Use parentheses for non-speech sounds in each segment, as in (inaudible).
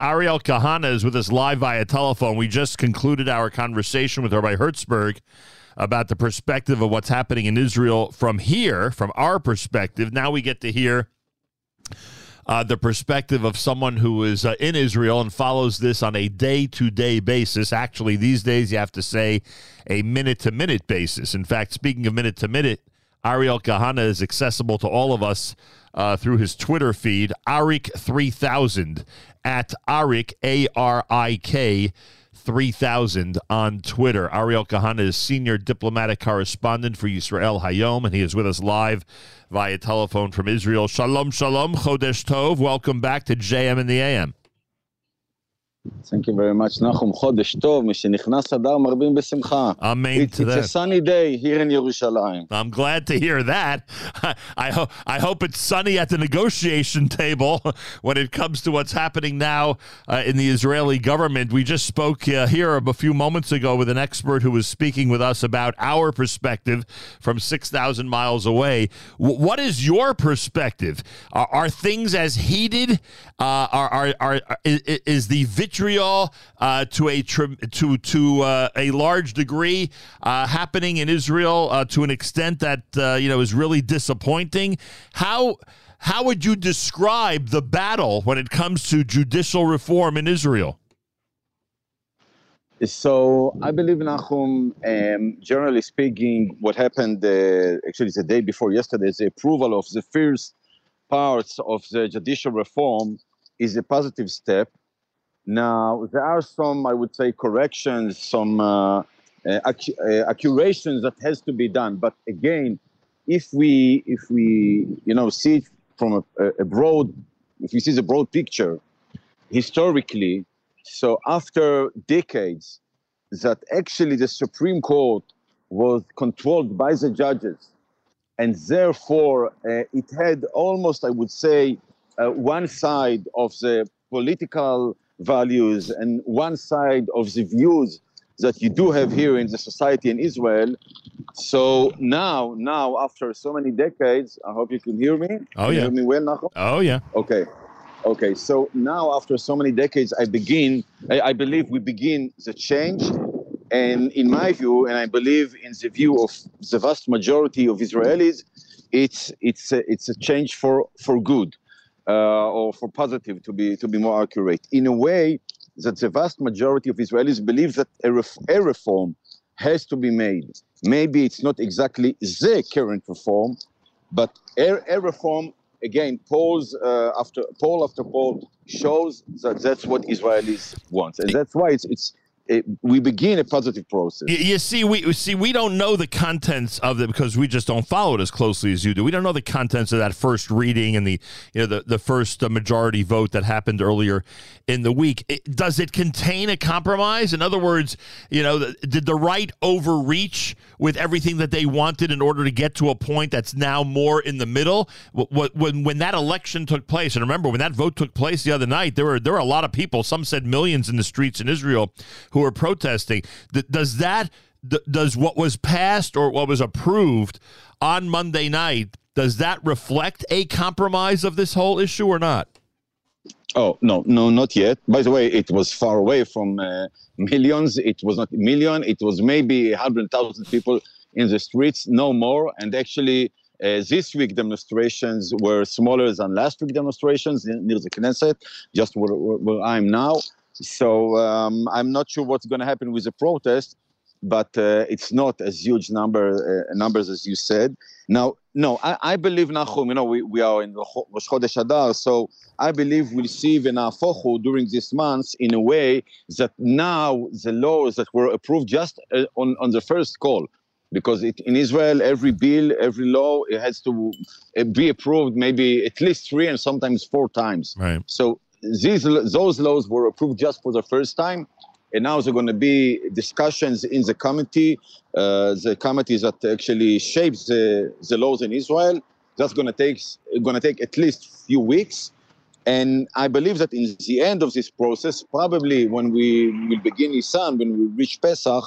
Ariel Kahana is with us live via telephone. We just concluded our conversation with Rabbi Hertzberg about the perspective of what's happening in Israel from here, from our perspective. Now we get to hear uh, the perspective of someone who is uh, in Israel and follows this on a day to day basis. Actually, these days you have to say a minute to minute basis. In fact, speaking of minute to minute, Ariel Kahana is accessible to all of us uh, through his Twitter feed, Arik3000 at Arik, A R I K 3000 on Twitter. Ariel Kahana is senior diplomatic correspondent for Israel Hayom, and he is with us live via telephone from Israel. Shalom, shalom, Chodesh Tov. Welcome back to JM in the AM. Thank you very much, Nachum. חודש טוב, משנכנס אדר מרבים בשמחה. Amen It's, to it's a that. sunny day here in Yerushalayim. I'm glad to hear that. (laughs) I, ho- I hope it's sunny at the negotiation table (laughs) when it comes to what's happening now uh, in the Israeli government. We just spoke uh, here a few moments ago with an expert who was speaking with us about our perspective from 6,000 miles away. W- what is your perspective? Are, are things as heated? Uh, are, are, are, is, is the vitriol uh, to a to to uh, a large degree uh, happening in Israel uh, to an extent that uh, you know is really disappointing. How how would you describe the battle when it comes to judicial reform in Israel? So I believe, Nachum, um, generally speaking, what happened uh, actually the day before yesterday, the approval of the first parts of the judicial reform is a positive step. Now, there are some, I would say, corrections, some uh, uh, accu- uh, accurations that has to be done. But again, if we, if we, you know, see it from a, a broad, if we see the broad picture, historically, so after decades that actually the Supreme Court was controlled by the judges, and therefore uh, it had almost, I would say, uh, one side of the political values and one side of the views that you do have here in the society in Israel. So now, now after so many decades, I hope you can hear me. Oh, Can you yeah. hear me well, Nachum? Oh yeah, Okay. Okay. So now, after so many decades, I begin, I, I believe we begin the change. And in my view, and I believe in the view of the vast majority of Israelis, it's, it's, a, it's a change for, for good or for positive, to be, to be more accurate. In a way that the vast majority of Israelis believe that a, ref, a reform has to be made. Maybe it's not exactly the current reform, but a, a reform again polls uh, after poll after poll shows that that's what Israelis want, and that's why it's it's it, we begin a positive process. You see, we see we don't know the contents of it because we just don't follow it as closely as you do. We don't know the contents of that first reading and the you know the the first uh, majority vote that happened earlier in the week. It, does it contain a compromise? In other words, you know, the, did the right overreach with everything that they wanted in order to get to a point that's now more in the middle? Wh- wh- When when that election took place, and remember when that vote took place the other night, there were there were a lot of people. Some said millions in the streets in Israel who were protesting. Does that does what was passed or what was approved on Monday night does that reflect a compromise of this whole issue or not? Oh no, no, not yet. By the way, it was far away from uh, millions. It was not million. It was maybe hundred thousand people in the streets, no more. And actually, uh, this week demonstrations were smaller than last week demonstrations near the Knesset, just where, where, where I'm now. So um, I'm not sure what's going to happen with the protest, but uh, it's not as huge number uh, numbers as you said. Now, no, I, I believe Nachum. You know, we, we are in Rosh Chodesh Adar, so I believe we'll see Venafochu during this month in a way that now the laws that were approved just uh, on, on the first call, because it, in Israel, every bill, every law, it has to be approved maybe at least three and sometimes four times. Right. So these those laws were approved just for the first time, and now there's going to be discussions in the committee, uh, the committee that actually shapes the, the laws in Israel. That's going to take going to take at least few weeks, and I believe that in the end of this process, probably when we will begin Nisan, when we reach Pesach,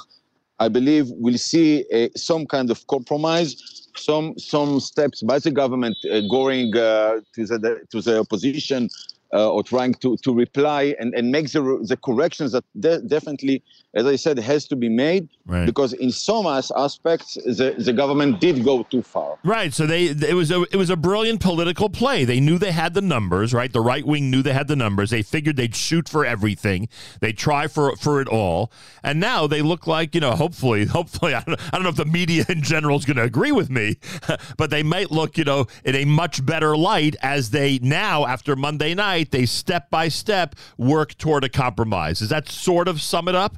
I believe we'll see uh, some kind of compromise, some some steps by the government uh, going uh, to the to the opposition uh, or trying to, to reply and, and make the, the corrections that de- definitely, as I said, has to be made right. because in some aspects the, the government did go too far. Right. So they it was a it was a brilliant political play. They knew they had the numbers. Right. The right wing knew they had the numbers. They figured they'd shoot for everything. They try for for it all, and now they look like you know. Hopefully, (laughs) hopefully, I don't, I don't know if the media in general is going to agree with me, (laughs) but they might look you know in a much better light as they now after Monday night night, they step by step work toward a compromise. Does that sort of sum it up?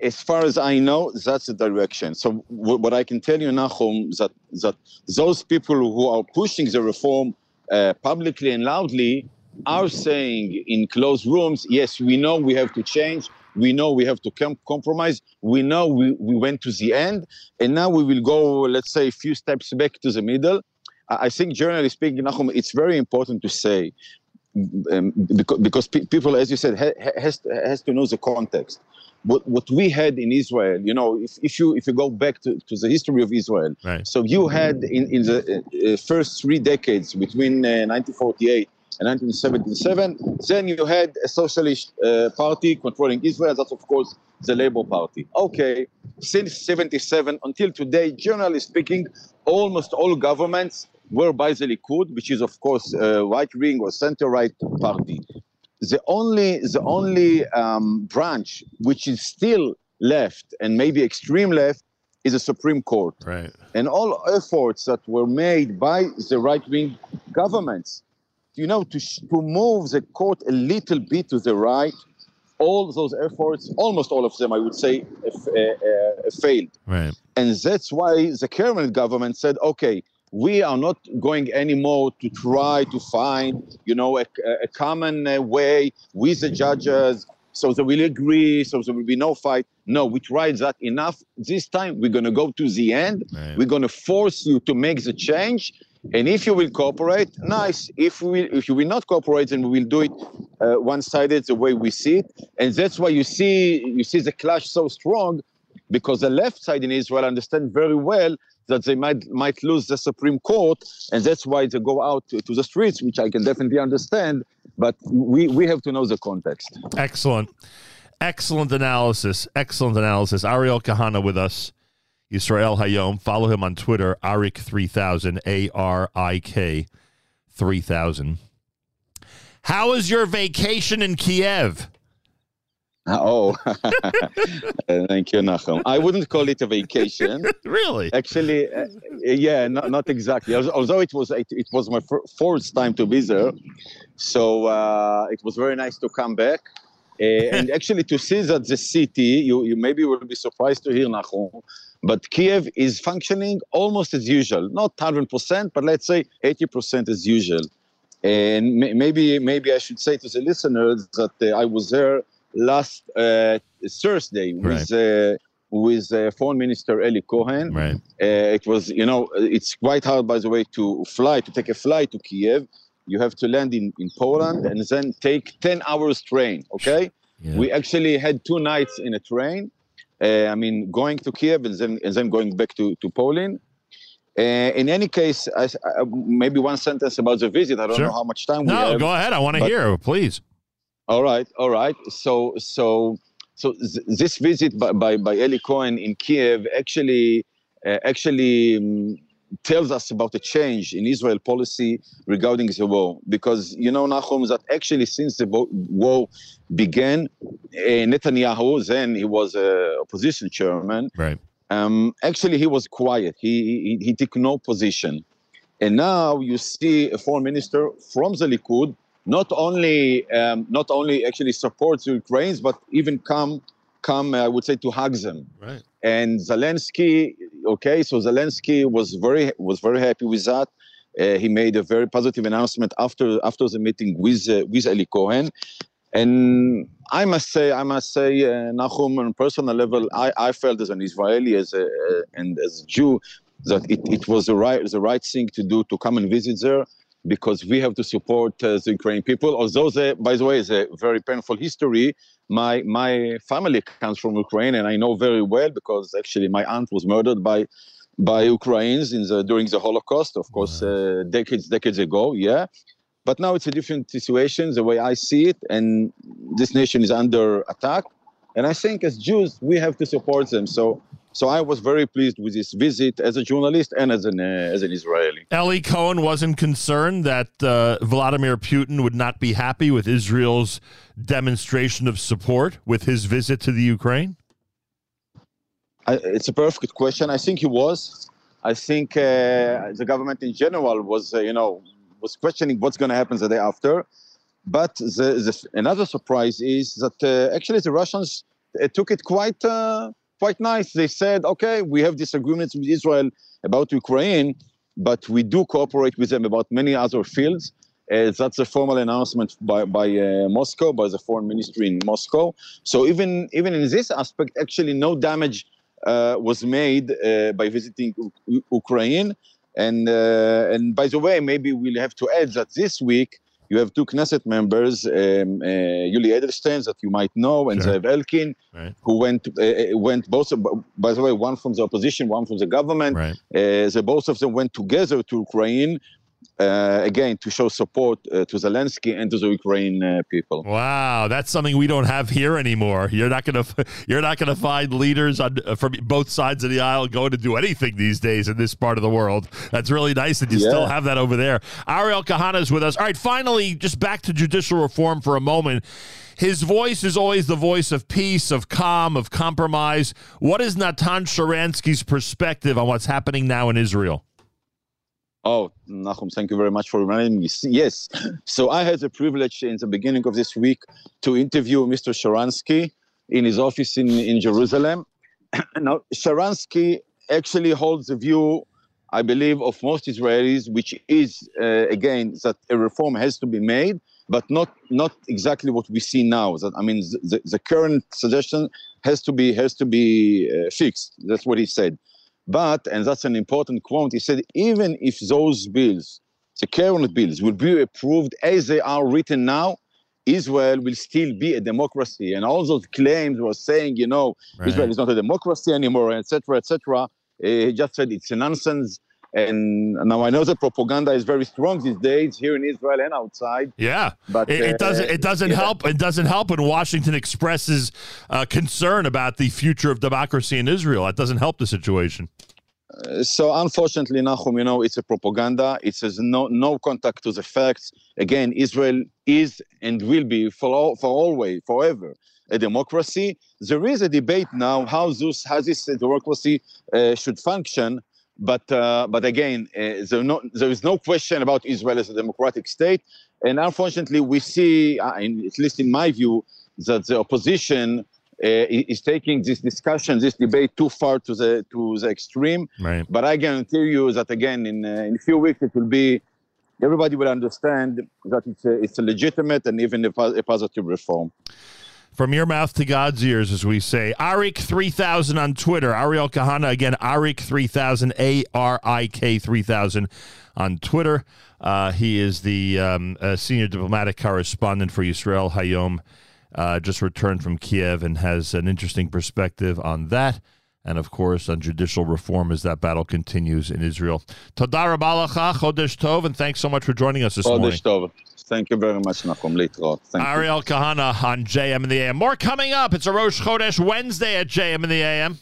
As far as I know, that's the direction. So w- what I can tell you, Nahum, that that those people who are pushing the reform uh, publicly and loudly are saying in closed rooms, yes, we know we have to change. We know we have to com- compromise. We know we, we went to the end. And now we will go, let's say, a few steps back to the middle. I think, generally speaking, Nahum, it's very important to say um, because, because pe- people, as you said, ha- has has to know the context. What what we had in Israel, you know, if, if you if you go back to, to the history of Israel, right. so you had in in the uh, uh first three decades between uh, 1948 and 1977, then you had a socialist uh, party controlling Israel. That's of course the Labour Party. Okay, since 77 until today, generally speaking, almost all governments were by the Likud, which is of course a right wing or center right party. The only the only um, branch which is still left and maybe extreme left is the Supreme Court. Right. And all efforts that were made by the right wing governments, you know, to to move the court a little bit to the right, all those efforts, almost all of them, I would say, uh, uh, failed. Right. And that's why the current government said, okay, we are not going anymore to try to find, you know, a, a common uh, way with the judges so they will agree, so there will be no fight. No, we tried that enough. This time we're going to go to the end. Right. We're going to force you to make the change. And if you will cooperate, nice. If we if you will not cooperate, then we will do it uh, one-sided the way we see it. And that's why you see you see the clash so strong, because the left side in Israel understand very well that they might might lose the Supreme Court, and that's why they go out to, to, the streets, which I can definitely understand. But we we have to know the context. Excellent, excellent analysis. Excellent analysis. Ariel Kahana with us. Israel Hayom. Follow him on Twitter, Arik three thousand A R I K three thousand. How was your vacation in Kiev? Oh, (laughs) thank you, Nachum. I wouldn't call it a vacation. (laughs) really? Actually, uh, yeah, not, not exactly. Although it was it, it was my fourth time to be there, so uh, it was very nice to come back. Uh, (laughs) and actually, to see that the city, you, you maybe will be surprised to hear, Nachum, but Kiev is functioning almost as usual. Not 100%, but let's say 80% as usual. And maybe maybe I should say to the listeners that uh, I was there last uh, Thursday with right. uh, with uh, Foreign Minister Eli Cohen. Right. Uh, it was, you know, it's quite hard, by the way, to fly to take a flight to Kiev. You have to land in, in Poland and then take 10 hours train. Okay. Yeah. We actually had two nights in a train. Uh, I mean, going to Kiev and then and then going back to to Poland. Uh, in any case, I, I, maybe one sentence about the visit. I don't sure. know how much time no, we have. No, go ahead. I want to hear, please. All right, all right. So, so, so th- this visit by, by, by Eli Cohen in Kiev actually, uh, actually um, tells us about a change in Israel policy regarding the war. Because you know, Nahum, that actually since the war began, uh, Netanyahu, then he was a opposition chairman. Right. Um, actually, he was quiet. He, he he took no position. And now you see a foreign minister from the Likud not only um, not only actually supports the Ukrainians, but even come come I would say to hug them. Right. And Zelensky, okay, so Zelensky was very was very happy with that. Uh, he made a very positive announcement after after the meeting with uh, with Eli Cohen. And I must say, I must say, uh, Nahum, on a personal level, I, I felt as an Israeli, as a, uh, and as a Jew, that it, it was the right the right thing to do to come and visit there because we have to support uh, the Ukrainian people. Although, the, by the way, is a very painful history. My my family comes from Ukraine, and I know very well because actually my aunt was murdered by by Ukrainians in the during the Holocaust, of course, uh, decades decades ago. Yeah, But now it's a different situation, the way I see it, and this nation is under attack. And I think as Jews, we have to support them. So so I was very pleased with this visit as a journalist and as an uh, as an Israeli. Eli Cohen wasn't concerned that uh, Vladimir Putin would not be happy with Israel's demonstration of support with his visit to the Ukraine. I, it's a perfect question. I think he was. I think uh, the government in general was, uh, you know, was questioning what's going to happen the day after. But the, the, another surprise is that uh, actually the Russians uh, took it quite quite nice. They said, okay, we have disagreements with Israel about Ukraine, but we do cooperate with them about many other fields. Uh, that's a formal announcement by, by uh, Moscow, by the foreign ministry in Moscow. So even even in this aspect, actually, no damage uh, was made uh, by visiting U- Ukraine. And uh, and by the way, maybe we'll have to add that this week you have two Knesset members, um, uh, Yuli Edelstein, that you might know, and sure. Zev Elkin, right. who went uh, uh, went both. By the way, one from the opposition, one from the government. Right. Uh, the both of them went together to Ukraine uh, again to show support uh, to Zelensky and to the Ukraine uh, people. Wow, that's something we don't have here anymore. You're not gonna (laughs) you're not gonna find leaders on, uh, from both sides of the aisle going to do anything these days in this part of the world. That's really nice that you yeah. still have that over there. Ariel Kahana is with us. All right, finally, just back to judicial reform for a moment. His voice is always the voice of peace, of calm, of compromise. What is Natan Sharansky's perspective on what's happening now in Israel? Oh, Nachum, thank you very much for reminding me. Yes. So I had the privilege in the beginning of this week to interview Mr. Sharansky in his office in, in Jerusalem. (clears throat) now, Sharansky actually holds the view, I believe, of most Israelis, which is, uh, again, that a reform has to be made, but not not exactly what we see now. That I mean, the, the current suggestion has to be has to be uh, fixed. That's what he said. But, and that's an important quote, he said, even if those bills, the current bills, will be approved as they are written now, Israel will still be a democracy. And all those claims were saying, you know, right. Israel is not a democracy anymore, etc., etc. He just said it's a nonsense. And now I know that propaganda is very strong these days here in Israel and outside. Yeah, but it, it doesn't. It doesn't yeah. help. It doesn't help when Washington expresses uh, concern about the future of democracy in Israel. That doesn't help the situation. So unfortunately, Nahum, you know, it's a propaganda. It says no no contact to the facts. Again, Israel is and will be for all, for always, forever a democracy. There is a debate now how this how this democracy uh, should function. But uh, but again, uh, there, no, there is no question about Israel as a democratic state, and unfortunately, we see, uh, in, at least in my view, that the opposition is taking this discussion, this debate too far to the to the extreme. Right. But I guarantee you that again, in uh, in a few weeks, it will be everybody will understand that it's a, it's a legitimate and even a, a positive reform. From your mouth to God's ears, as we say. Arik3000 on Twitter. Ariel Kahana, again, Arik3000, A R I K 3000 on Twitter. Uh, he is the um, uh, senior diplomatic correspondent for Israel Hayom. Uh, just returned from Kiev and has an interesting perspective on that. And of course, on judicial reform as that battle continues in Israel. Todar Balacha, Chodesh Tov, and thanks so much for joining us this Chodesh morning. Tov. Thank you very much, Nachum Litrot. Thank Ariel you. Kahana on JM in the AM. More coming up. It's a Rosh Chodesh Wednesday at JM in the AM.